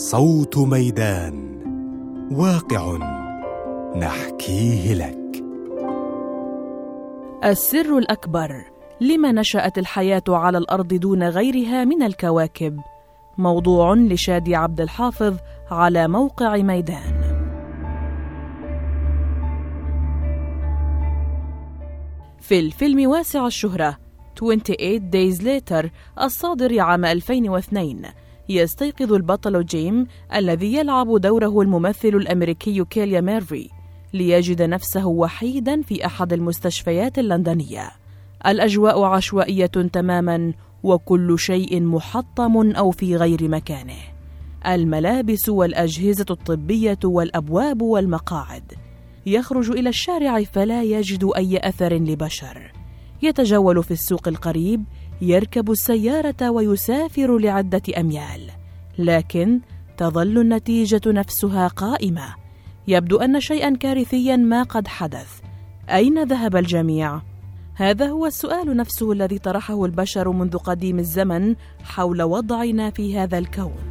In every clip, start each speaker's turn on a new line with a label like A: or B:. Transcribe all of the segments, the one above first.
A: صوت ميدان واقع نحكيه لك.
B: السر الأكبر لما نشأت الحياة على الأرض دون غيرها من الكواكب. موضوع لشادي عبد الحافظ على موقع ميدان. في الفيلم واسع الشهرة 28 Days Later الصادر عام 2002 يستيقظ البطل جيم الذي يلعب دوره الممثل الأمريكي كيليان ميرفي ليجد نفسه وحيدا في أحد المستشفيات اللندنية. الأجواء عشوائية تماما وكل شيء محطم أو في غير مكانه. الملابس والأجهزة الطبية والأبواب والمقاعد. يخرج إلى الشارع فلا يجد أي أثر لبشر. يتجول في السوق القريب يركب السيارة ويسافر لعدة أميال. لكن تظل النتيجة نفسها قائمة. يبدو أن شيئا كارثيا ما قد حدث. أين ذهب الجميع؟ هذا هو السؤال نفسه الذي طرحه البشر منذ قديم الزمن حول وضعنا في هذا الكون.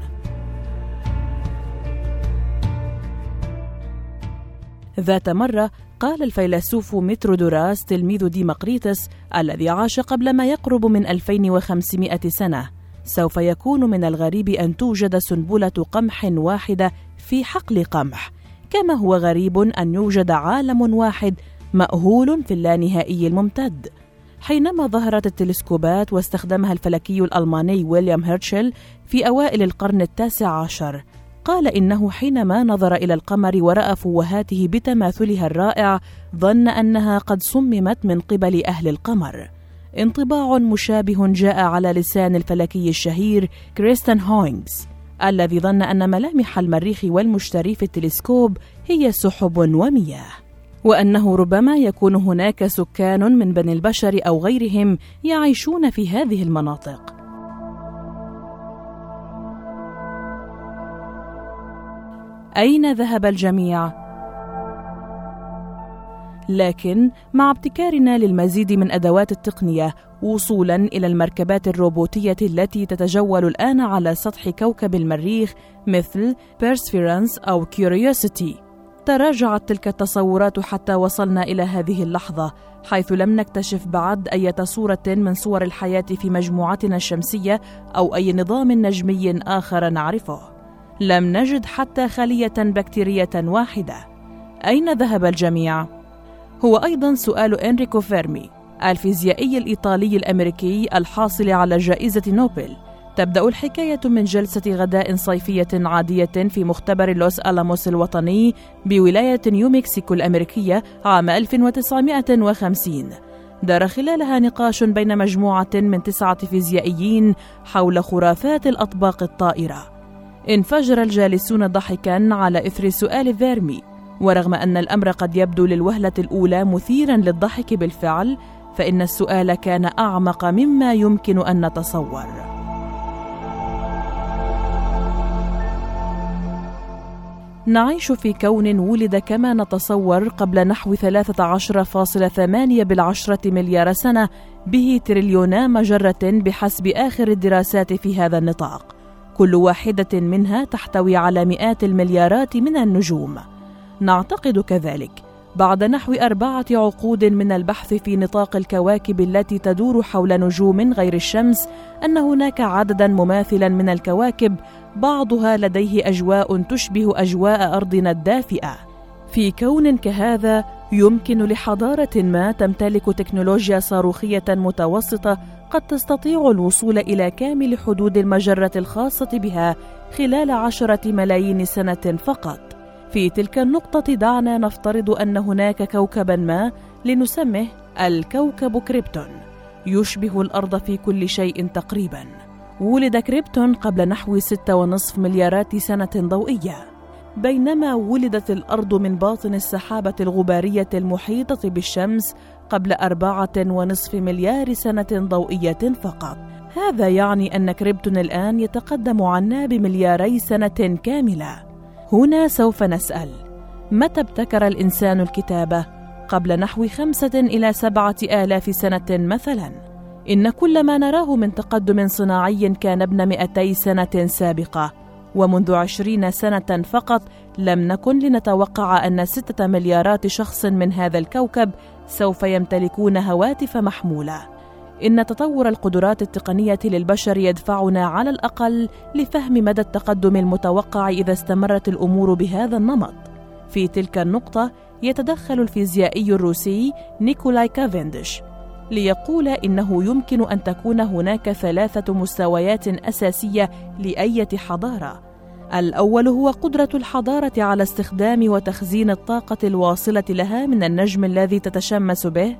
B: ذات مرة قال الفيلسوف مترودوراس تلميذ ديمقريتس الذي عاش قبل ما يقرب من 2500 سنة. سوف يكون من الغريب أن توجد سنبلة قمح واحدة في حقل قمح. كما هو غريب أن يوجد عالم واحد مأهول في اللانهائي الممتد. حينما ظهرت التلسكوبات واستخدمها الفلكي الألماني ويليام هيرتشل في أوائل القرن التاسع عشر قال إنه حينما نظر إلى القمر ورأى فوهاته بتماثلها الرائع ظن أنها قد صممت من قبل أهل القمر. انطباع مشابه جاء على لسان الفلكي الشهير كريستن هوينغز الذي ظن أن ملامح المريخ والمشتري في التلسكوب هي سحب ومياه وأنه ربما يكون هناك سكان من بني البشر أو غيرهم يعيشون في هذه المناطق. أين ذهب الجميع؟ لكن مع ابتكارنا للمزيد من أدوات التقنية وصولا إلى المركبات الروبوتية التي تتجول الآن على سطح كوكب المريخ مثل بيرسفيرانس أو كيوريوسيتي تراجعت تلك التصورات حتى وصلنا إلى هذه اللحظة حيث لم نكتشف بعد أي صورة من صور الحياة في مجموعتنا الشمسية أو أي نظام نجمي آخر نعرفه لم نجد حتى خلية بكتيرية واحدة. أين ذهب الجميع؟ هو أيضا سؤال إنريكو فيرمي الفيزيائي الإيطالي الأمريكي الحاصل على جائزة نوبل. تبدأ الحكاية من جلسة غداء صيفية عادية في مختبر لوس ألاموس الوطني بولاية نيو مكسيكو الأمريكية عام 1950 دار خلالها نقاش بين مجموعة من تسعة فيزيائيين حول خرافات الأطباق الطائرة. انفجر الجالسون ضحكا على إثر سؤال فيرمي ورغم أن الأمر قد يبدو للوهلة الأولى مثيرا للضحك بالفعل فإن السؤال كان أعمق مما يمكن أن نتصور. نعيش في كون ولد كما نتصور قبل نحو 13.8 بالعشرة مليار سنة به تريليونا مجرة بحسب آخر الدراسات في هذا النطاق. كل واحدة منها تحتوي على مئات المليارات من النجوم. نعتقد كذلك بعد نحو أربعة عقود من البحث في نطاق الكواكب التي تدور حول نجوم غير الشمس أن هناك عددا مماثلا من الكواكب بعضها لديه أجواء تشبه أجواء أرضنا الدافئة. في كون كهذا يمكن لحضارة ما تمتلك تكنولوجيا صاروخية متوسطة قد تستطيع الوصول إلى كامل حدود المجرة الخاصة بها خلال عشرة ملايين سنة فقط. في تلك النقطة دعنا نفترض أن هناك كوكبا ما لنسمه الكوكب كريبتون يشبه الأرض في كل شيء تقريبا. ولد كريبتون قبل نحو ستة ونصف مليارات سنة ضوئية بينما ولدت الأرض من باطن السحابة الغبارية المحيطة بالشمس قبل أربعة ونصف مليار سنة ضوئية فقط. هذا يعني أن كريبتون الآن يتقدم عنا بملياري سنة كاملة. هنا سوف نسأل متى ابتكر الإنسان الكتابة؟ قبل نحو خمسة إلى سبعة آلاف سنة مثلا. إن كل ما نراه من تقدم صناعي كان ابن مئتي سنة سابقة. ومنذ عشرين سنة فقط لم نكن لنتوقع أن ستة مليارات شخص من هذا الكوكب سوف يمتلكون هواتف محمولة. إن تطور القدرات التقنية للبشر يدفعنا على الأقل لفهم مدى التقدم المتوقع إذا استمرت الأمور بهذا النمط. في تلك النقطة يتدخل الفيزيائي الروسي نيكولاي كافندش ليقول إنه يمكن أن تكون هناك ثلاثة مستويات أساسية لأية حضارة. الأول هو قدرة الحضارة على استخدام وتخزين الطاقة الواصلة لها من النجم الذي تتشمس به.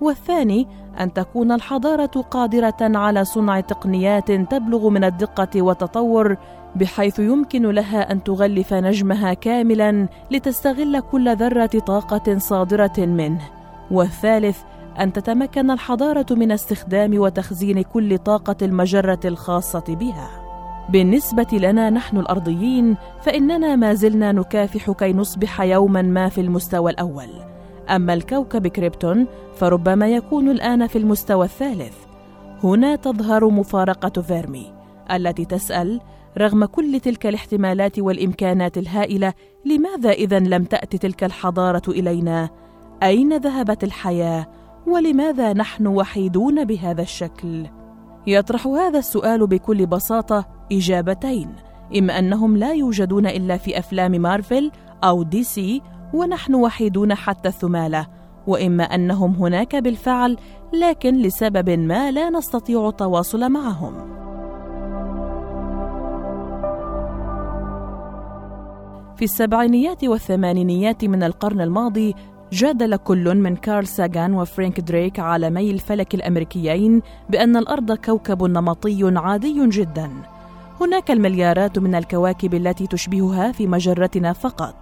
B: والثاني أن تكون الحضارة قادرة على صنع تقنيات تبلغ من الدقة والتطور بحيث يمكن لها أن تغلف نجمها كاملا لتستغل كل ذرة طاقة صادرة منه. والثالث أن تتمكن الحضارة من استخدام وتخزين كل طاقة المجرة الخاصة بها. بالنسبة لنا نحن الأرضيين فإننا ما زلنا نكافح كي نصبح يوما ما في المستوى الأول. أما كوكب كريبتون فربما يكون الآن في المستوى الثالث. هنا تظهر مفارقة فيرمي التي تسأل رغم كل تلك الاحتمالات والإمكانات الهائلة لماذا اذا لم تات تلك الحضارة إلينا؟ أين ذهبت الحياة؟ ولماذا نحن وحيدون بهذا الشكل؟ يطرح هذا السؤال بكل بساطة إجابتين إما أنهم لا يوجدون إلا في أفلام مارفل أو DC ونحن وحيدون حتى الثمالة وإما أنهم هناك بالفعل لكن لسبب ما لا نستطيع التواصل معهم. في السبعينيات والثمانينيات من القرن الماضي جادل كل من كارل ساغان وفرانك دريك عالمي الفلك الأمريكيين بأن الأرض كوكب نمطي عادي جدا. هناك المليارات من الكواكب التي تشبهها في مجرتنا فقط.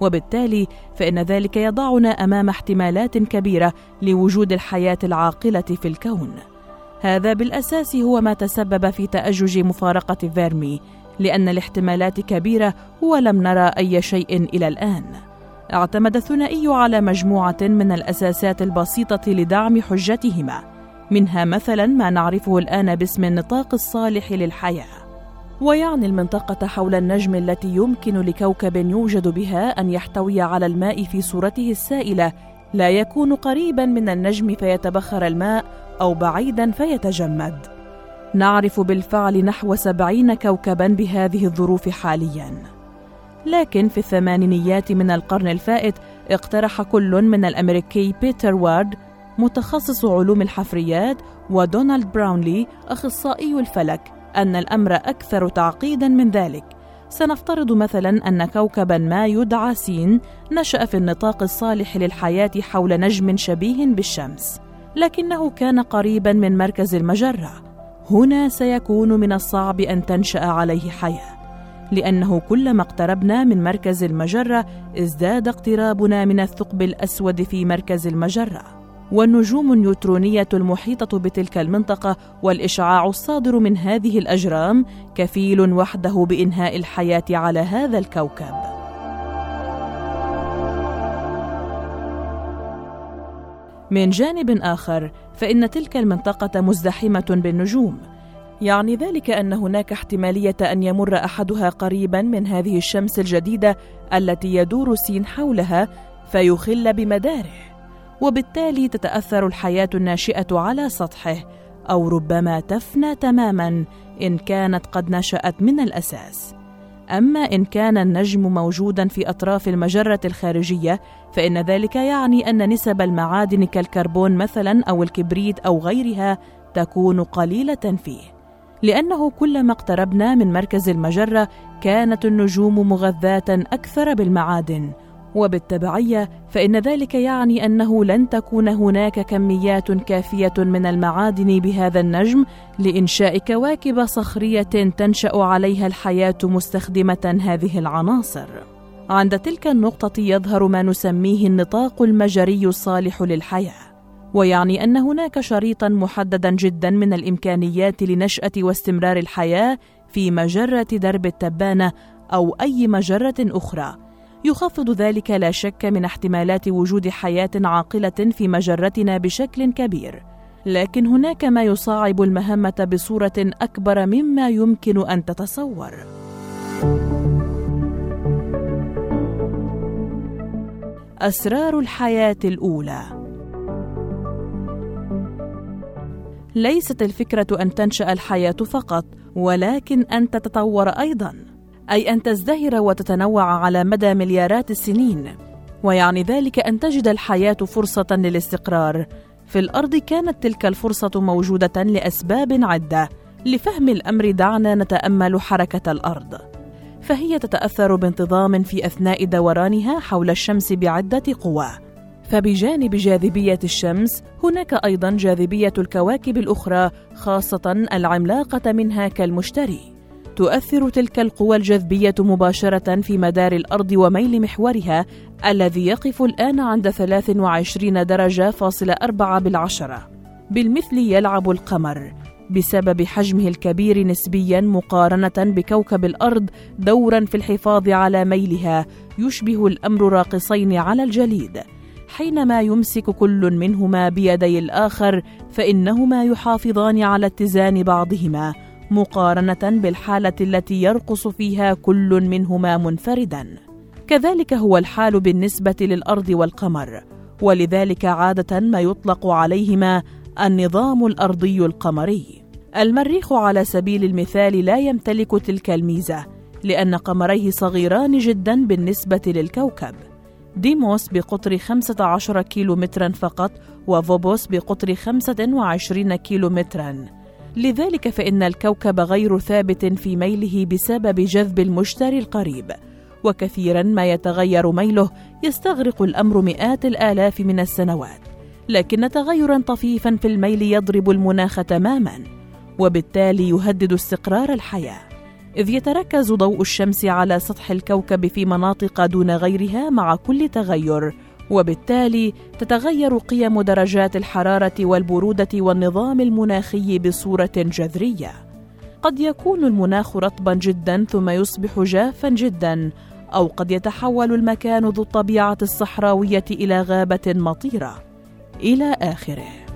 B: وبالتالي فإن ذلك يضعنا أمام احتمالات كبيرة لوجود الحياة العاقلة في الكون. هذا بالأساس هو ما تسبب في تأجج مفارقة فيرمي لأن الاحتمالات كبيرة ولم نرى أي شيء إلى الآن. اعتمد الثنائي على مجموعة من الأساسات البسيطة لدعم حجتهما منها مثلا ما نعرفه الآن باسم النطاق الصالح للحياة. ويعني المنطقة حول النجم التي يمكن لكوكب يوجد بها أن يحتوي على الماء في صورته السائلة لا يكون قريبا من النجم فيتبخر الماء أو بعيدا فيتجمد. نعرف بالفعل نحو سبعين كوكبا بهذه الظروف حاليا. لكن في الثمانينيات من القرن الفائت اقترح كل من الأمريكي بيتر وارد متخصص علوم الحفريات ودونالد براونلي أخصائي الفلك أن الأمر أكثر تعقيدا من ذلك. سنفترض مثلا أن كوكبا ما يدعى سين نشأ في النطاق الصالح للحياة حول نجم شبيه بالشمس لكنه كان قريبا من مركز المجرة. هنا سيكون من الصعب أن تنشأ عليه حياة. لأنه كلما اقتربنا من مركز المجرة ازداد اقترابنا من الثقب الأسود في مركز المجرة. والنجوم النيوترونيه المحيطة بتلك المنطقة والإشعاع الصادر من هذه الأجرام كفيل وحده بإنهاء الحياة على هذا الكوكب. من جانب آخر فإن تلك المنطقة مزدحمة بالنجوم. يعني ذلك أن هناك احتمالية أن يمر أحدها قريبا من هذه الشمس الجديدة التي يدور سين حولها فيخل بمداره. وبالتالي تتأثر الحياة الناشئة على سطحه أو ربما تفنى تماما إن كانت قد نشأت من الأساس. أما إن كان النجم موجودا في أطراف المجرة الخارجية فإن ذلك يعني أن نسب المعادن كالكربون مثلا أو الكبريت أو غيرها تكون قليلة فيه. لأنه كلما اقتربنا من مركز المجرة كانت النجوم مغذاة أكثر بالمعادن. وبالتبعية فإن ذلك يعني أنه لن تكون هناك كميات كافية من المعادن بهذا النجم لإنشاء كواكب صخرية تنشأ عليها الحياة مستخدمة هذه العناصر. عند تلك النقطة يظهر ما نسميه النطاق المجري الصالح للحياة. ويعني أن هناك شريطا محددا جدا من الإمكانيات لنشأة واستمرار الحياة في مجرة درب التبانة أو أي مجرة أخرى. يخفض ذلك لا شك من احتمالات وجود حياة عاقلة في مجرتنا بشكل كبير. لكن هناك ما يصعب المهمة بصورة أكبر مما يمكن أن تتصور. أسرار الحياة الأولى. ليست الفكرة أن تنشأ الحياة فقط، ولكن أن تتطور أيضا، أي أن تزدهر وتتنوع على مدى مليارات السنين، ويعني ذلك أن تجد الحياة فرصة للاستقرار. في الأرض كانت تلك الفرصة موجودة لأسباب عدة. لفهم الأمر دعنا نتأمل حركة الأرض. فهي تتأثر بانتظام في أثناء دورانها حول الشمس بعدة قوى. فبجانب جاذبية الشمس هناك أيضا جاذبية الكواكب الأخرى خاصة العملاقة منها كالمشتري. تؤثر تلك القوى الجذبية مباشرة في مدار الأرض وميل محورها الذي يقف الآن عند 23 درجة فاصلة أربعة بالعشرة. بالمثل يلعب القمر بسبب حجمه الكبير نسبيا مقارنة بكوكب الأرض دورا في الحفاظ على ميلها يشبه الأمر راقصين على الجليد حينما يمسك كل منهما بيدي الآخر فإنهما يحافظان على اتزان بعضهما مقارنة بالحالة التي يرقص فيها كل منهما منفردا. كذلك هو الحال بالنسبة للأرض والقمر ولذلك عادة ما يطلق عليهما النظام الأرضي القمري. المريخ على سبيل المثال لا يمتلك تلك الميزة لأن قمريه صغيران جدا بالنسبة للكوكب. ديموس بقطر 15 كيلو مترا فقط وفوبوس بقطر 25 كيلو مترا لذلك فإن الكوكب غير ثابت في ميله بسبب جذب المشتري القريب. وكثيرا ما يتغير ميله يستغرق الأمر مئات الآلاف من السنوات. لكن تغيرا طفيفا في الميل يضرب المناخ تماما وبالتالي يهدد استقرار الحياة. إذ يتركز ضوء الشمس على سطح الكوكب في مناطق دون غيرها مع كل تغير وبالتالي تتغير قيم درجات الحرارة والبرودة والنظام المناخي بصورة جذرية. قد يكون المناخ رطبا جدا ثم يصبح جافا جدا أو قد يتحول المكان ذو الطبيعة الصحراوية إلى غابة مطيرة. إلى آخره.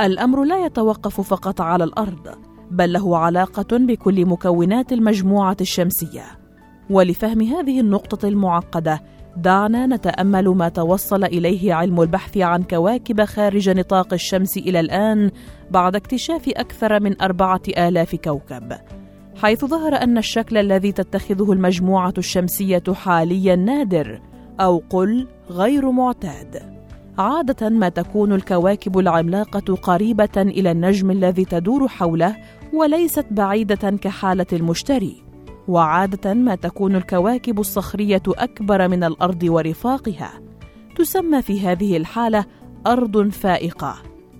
B: الأمر لا يتوقف فقط على الأرض بل له علاقة بكل مكونات المجموعة الشمسية. ولفهم هذه النقطة المعقدة دعنا نتأمل ما توصل إليه علم البحث عن كواكب خارج نطاق الشمس إلى الآن بعد اكتشاف أكثر من أربعة آلاف كوكب. حيث ظهر أن الشكل الذي تتخذه المجموعة الشمسية حاليا نادر أو قل غير معتاد. عادة ما تكون الكواكب العملاقة قريبة إلى النجم الذي تدور حوله وليست بعيدة كحالة المشتري. وعادة ما تكون الكواكب الصخرية أكبر من الأرض ورفاقها. تسمى في هذه الحالة أرض فائقة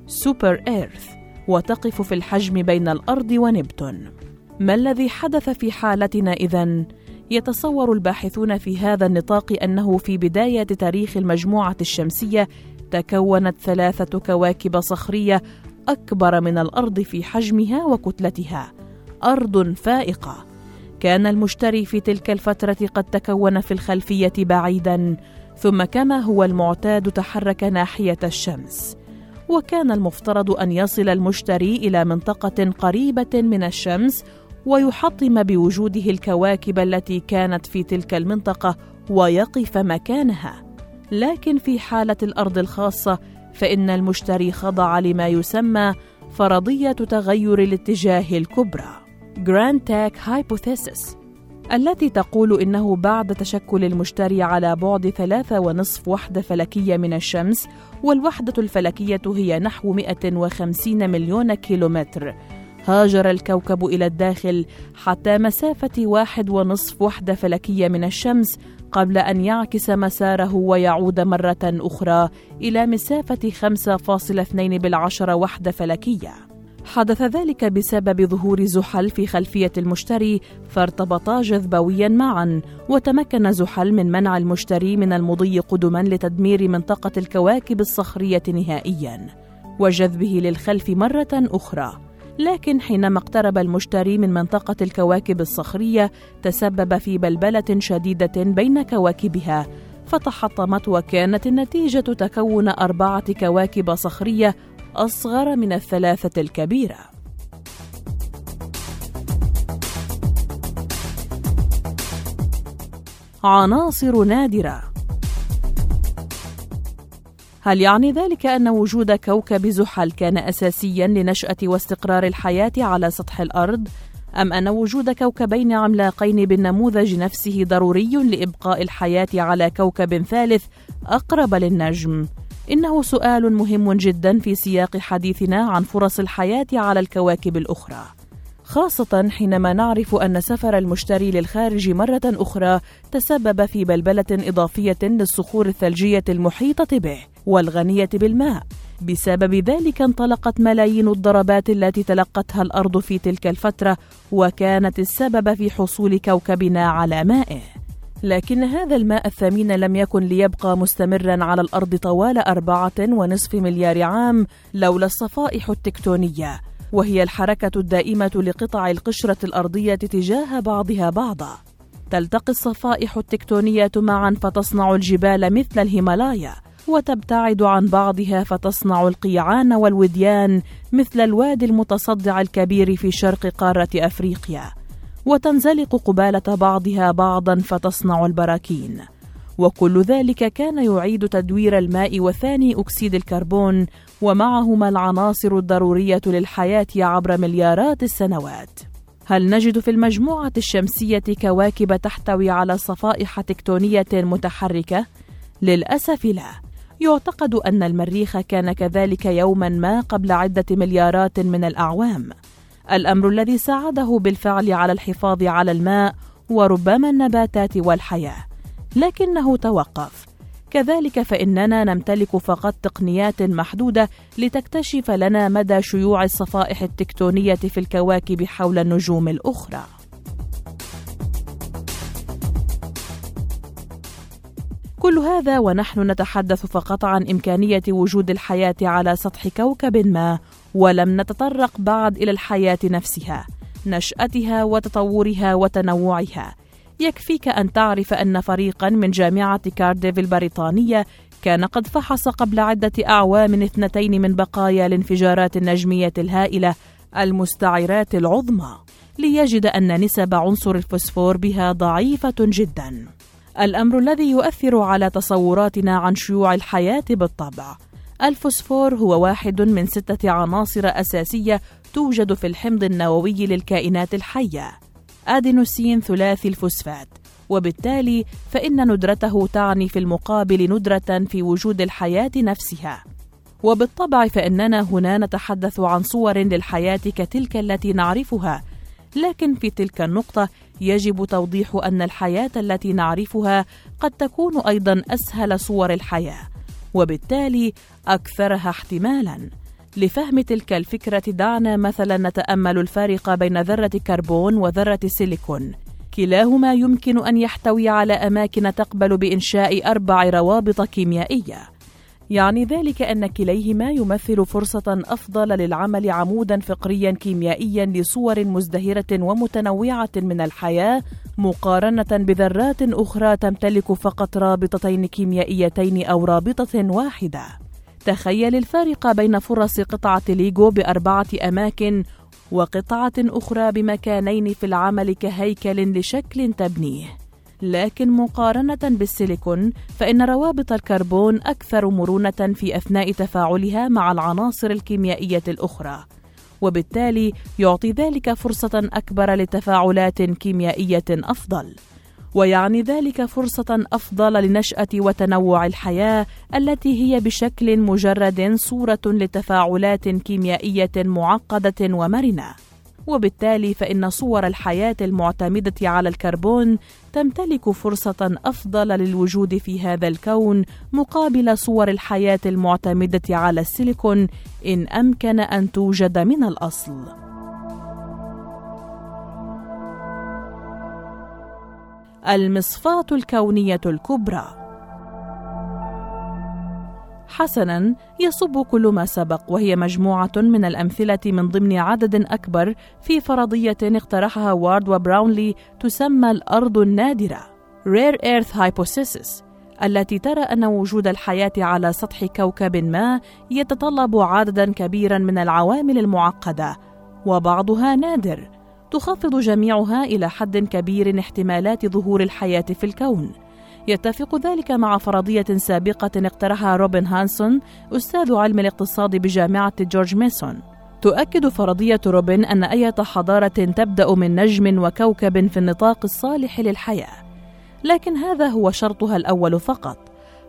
B: سوبر ايرث وتقف في الحجم بين الأرض ونبتون. ما الذي حدث في حالتنا اذا يتصور الباحثون في هذا النطاق أنه في بداية تاريخ المجموعة الشمسية تكونت ثلاثة كواكب صخرية أكبر من الأرض في حجمها وكتلتها. أرض فائقة. كان المشتري في تلك الفترة قد تكون في الخلفية بعيدا ثم كما هو المعتاد تحرك ناحية الشمس. وكان المفترض أن يصل المشتري إلى منطقة قريبة من الشمس ويحطم بوجوده الكواكب التي كانت في تلك المنطقة ويقف مكانها. لكن في حالة الأرض الخاصة فإن المشتري خضع لما يسمى فرضية تغير الاتجاه الكبرى. Grand Tack Hypothesis التي تقول إنه بعد تشكل المشتري على بعد ثلاثة ونصف وحدة فلكية من الشمس والوحدة الفلكية هي نحو 150 مليون كيلومتر. هاجر الكوكب إلى الداخل حتى مسافة واحد ونصف وحدة فلكية من الشمس قبل أن يعكس مساره ويعود مرة أخرى إلى مسافة 5.2 بالعشرة وحدة فلكية. حدث ذلك بسبب ظهور زحل في خلفية المشتري فارتبطا جذبويا معا وتمكن زحل من منع المشتري من المضي قدما لتدمير منطقة الكواكب الصخرية نهائيا وجذبه للخلف مرة أخرى. لكن حينما اقترب المشتري من منطقة الكواكب الصخرية تسبب في بلبلة شديدة بين كواكبها فتحطمت وكانت النتيجة تكون أربعة كواكب صخرية أصغر من الثلاثة الكبيرة. عناصر نادرة. هل يعني ذلك أن وجود كوكب زحل كان أساسيا لنشأة واستقرار الحياة على سطح الأرض؟ أم أن وجود كوكبين عملاقين بالنموذج نفسه ضروري لإبقاء الحياة على كوكب ثالث أقرب للنجم؟ إنه سؤال مهم جدا في سياق حديثنا عن فرص الحياة على الكواكب الأخرى. خاصة حينما نعرف أن سفر المشتري للخارج مرة أخرى تسبب في بلبلة إضافية للصخور الثلجية المحيطة به والغنية بالماء. بسبب ذلك انطلقت ملايين الضربات التي تلقتها الأرض في تلك الفترة وكانت السبب في حصول كوكبنا على مائه. لكن هذا الماء الثمين لم يكن ليبقى مستمرا على الأرض طوال أربعة ونصف مليار عام لولا الصفائح التكتونية وهي الحركة الدائمة لقطع القشرة الأرضية تجاه بعضها بعضا. تلتقي الصفائح التكتونية معا فتصنع الجبال مثل الهيمالايا، وتبتعد عن بعضها فتصنع القيعان والوديان مثل الوادي المتصدع الكبير في شرق قارة أفريقيا. وتنزلق قبالة بعضها بعضا فتصنع البراكين. وكل ذلك كان يعيد تدوير الماء وثاني أكسيد الكربون ومعهما العناصر الضرورية للحياة عبر مليارات السنوات. هل نجد في المجموعة الشمسية كواكب تحتوي على صفائح تكتونية متحركة؟ للأسف لا. يعتقد أن المريخ كان كذلك يوما ما قبل عدة مليارات من الأعوام. الأمر الذي ساعده بالفعل على الحفاظ على الماء وربما النباتات والحياة. لكنه توقف كذلك فإننا نمتلك فقط تقنيات محدودة لتكتشف لنا مدى شيوع الصفائح التكتونية في الكواكب حول النجوم الأخرى. كل هذا ونحن نتحدث فقط عن إمكانية وجود الحياة على سطح كوكب ما ولم نتطرق بعد إلى الحياة نفسها نشأتها وتطورها وتنوعها. يكفيك أن تعرف أن فريقا من جامعة كارديف البريطانية كان قد فحص قبل عدة أعوام اثنتين من بقايا الانفجارات النجمية الهائلة المستعرات العظمى ليجد أن نسب عنصر الفوسفور بها ضعيفة جدا. الأمر الذي يؤثر على تصوراتنا عن شيوع الحياة بالطبع. الفوسفور هو واحد من ستة عناصر أساسية توجد في الحمض النووي للكائنات الحية. أدينوسين ثلاثي الفوسفات وبالتالي فإن ندرته تعني في المقابل ندرة في وجود الحياة نفسها. وبالطبع فإننا هنا نتحدث عن صور للحياة كتلك التي نعرفها لكن في تلك النقطة يجب توضيح أن الحياة التي نعرفها قد تكون أيضا أسهل صور الحياة وبالتالي أكثرها احتمالاً. لفهم تلك الفكرة دعنا مثلا نتأمل الفارق بين ذرة كربون وذرة سيليكون. كلاهما يمكن أن يحتوي على أماكن تقبل بإنشاء أربع روابط كيميائية. يعني ذلك أن كليهما يمثل فرصة أفضل للعمل عمودا فقريا كيميائيا لصور مزدهرة ومتنوعة من الحياة مقارنة بذرات أخرى تمتلك فقط رابطتين كيميائيتين أو رابطة واحدة. تخيل الفارق بين فرص قطعة ليجو بأربعة أماكن وقطعة أخرى بمكانين في العمل كهيكل لشكل تبنيه. لكن مقارنة بالسيليكون فإن روابط الكربون أكثر مرونة في أثناء تفاعلها مع العناصر الكيميائية الأخرى، وبالتالي يعطي ذلك فرصة أكبر لتفاعلات كيميائية أفضل. ويعني ذلك فرصة أفضل لنشأة وتنوع الحياة التي هي بشكل مجرد صورة لتفاعلات كيميائية معقدة ومرنة. وبالتالي فإن صور الحياة المعتمدة على الكربون تمتلك فرصة أفضل للوجود في هذا الكون مقابل صور الحياة المعتمدة على السيليكون إن أمكن أن توجد من الأصل. المصفاة الكونية الكبرى. حسنا يصب كل ما سبق وهي مجموعة من الأمثلة من ضمن عدد أكبر في فرضية اقترحها وارد وبراونلي تسمى الأرض النادرة Rare Earth Hypothesis التي ترى أن وجود الحياة على سطح كوكب ما يتطلب عددا كبيرا من العوامل المعقدة وبعضها نادر. تخفض جميعها إلى حد كبير احتمالات ظهور الحياة في الكون. يتفق ذلك مع فرضية سابقة اقترحها روبن هانسون أستاذ علم الاقتصاد بجامعة جورج ميسون. تؤكد فرضية روبن أن أي حضارة تبدأ من نجم وكوكب في النطاق الصالح للحياة. لكن هذا هو شرطها الأول فقط.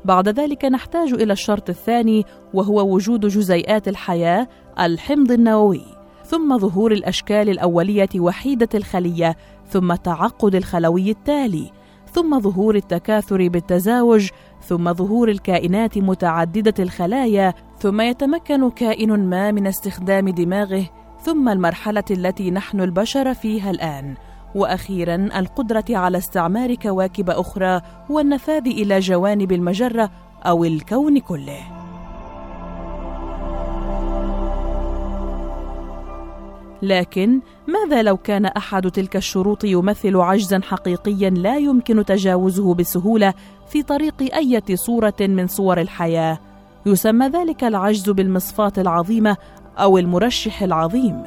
B: بعد ذلك نحتاج إلى الشرط الثاني وهو وجود جزيئات الحياة الحمض النووي. ثم ظهور الأشكال الأولية وحيدة الخلية ثم تعقد الخلوي التالي ثم ظهور التكاثر بالتزاوج ثم ظهور الكائنات متعددة الخلايا ثم يتمكن كائن ما من استخدام دماغه ثم المرحلة التي نحن البشر فيها الآن. وأخيرا القدرة على استعمار كواكب أخرى والنفاذ إلى جوانب المجرة أو الكون كله. لكن ماذا لو كان أحد تلك الشروط يمثل عجزا حقيقيا لا يمكن تجاوزه بسهولة في طريق أي صورة من صور الحياة؟ يسمى ذلك العجز بالمصفاة العظيمة أو المرشح العظيم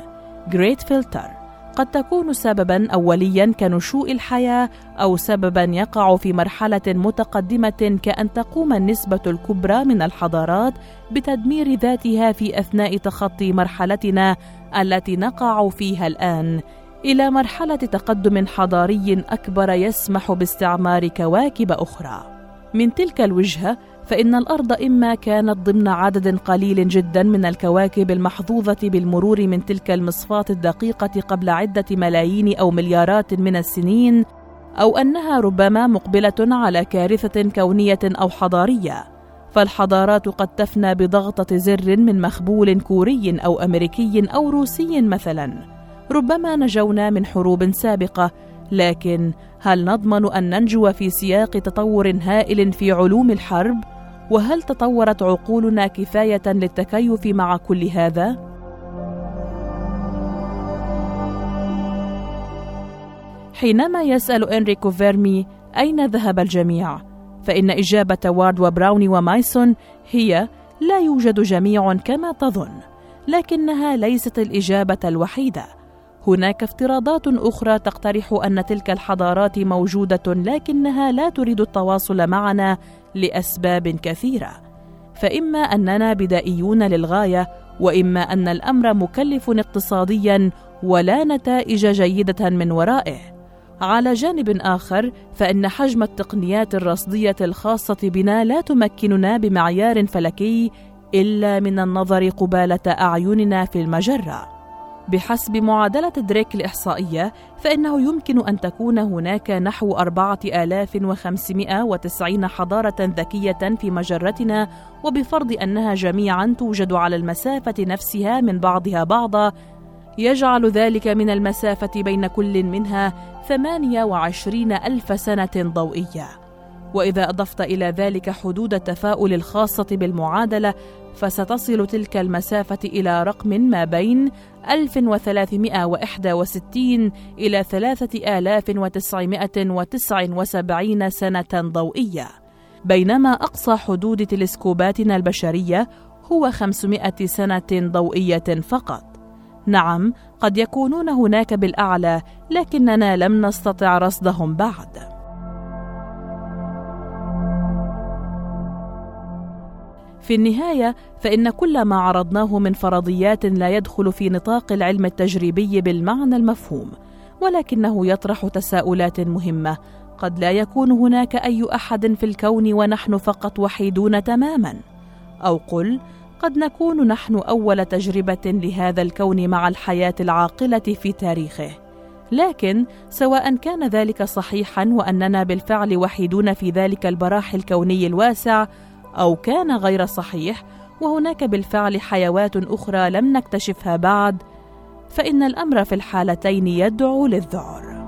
B: Great Filter. قد تكون سببا اوليا كنشوء الحياة أو سببا يقع في مرحلة متقدمة كأن تقوم النسبة الكبرى من الحضارات بتدمير ذاتها في أثناء تخطي مرحلتنا التي نقع فيها الآن. إلى مرحلة تقدم حضاري أكبر يسمح باستعمار كواكب أخرى. من تلك الوجهة فإن الأرض إما كانت ضمن عدد قليل جدا من الكواكب المحظوظة بالمرور من تلك المصفاة الدقيقة قبل عدة ملايين أو مليارات من السنين، أو أنها ربما مقبلة على كارثة كونية أو حضارية، فالحضارات قد تفنى بضغطة زر من مخبول كوري أو أمريكي أو روسي مثلا. ربما نجونا من حروب سابقة، لكن هل نضمن أن ننجو في سياق تطور هائل في علوم الحرب؟ وهل تطورت عقولنا كفاية للتكيف مع كل هذا؟ حينما يسأل إنريكو فيرمي أين ذهب الجميع؟ فإن إجابة وارد وبراوني ومايسون هي لا يوجد جميع كما تظن لكنها ليست الإجابة الوحيدة. هناك افتراضات أخرى تقترح أن تلك الحضارات موجودة لكنها لا تريد التواصل معنا لأسباب كثيرة. فإما أننا بدائيون للغاية وإما أن الأمر مكلف اقتصاديا ولا نتائج جيدة من ورائه. على جانب آخر فإن حجم التقنيات الرصدية الخاصة بنا لا تمكننا بمعيار فلكي إلا من النظر قبالة أعيننا في المجرة. بحسب معادلة دريك الإحصائية فإنه يمكن أن تكون هناك نحو 4590 حضارة ذكية في مجرتنا وبفرض أنها جميعا توجد على المسافة نفسها من بعضها بعضا يجعل ذلك من المسافة بين كل منها 28 ألف سنة ضوئية. وإذا أضفت إلى ذلك حدود التفاؤل الخاصة بالمعادلة فستصل تلك المسافة إلى رقم ما بين 1361 إلى 3979 سنة ضوئية. بينما أقصى حدود تلسكوباتنا البشرية هو 500 سنة ضوئية فقط. نعم قد يكونون هناك بالأعلى لكننا لم نستطع رصدهم بعد. في النهاية فإن كل ما عرضناه من فرضيات لا يدخل في نطاق العلم التجريبي بالمعنى المفهوم ولكنه يطرح تساؤلات مهمة قد لا يكون هناك أي أحد في الكون ونحن فقط وحيدون تماما. أو قل قد نكون نحن أول تجربة لهذا الكون مع الحياة العاقلة في تاريخه. لكن سواء كان ذلك صحيحا وأننا بالفعل وحيدون في ذلك البراح الكوني الواسع أو كان غير صحيح وهناك بالفعل حيوات أخرى لم نكتشفها بعد فإن الأمر في الحالتين يدعو للذعر.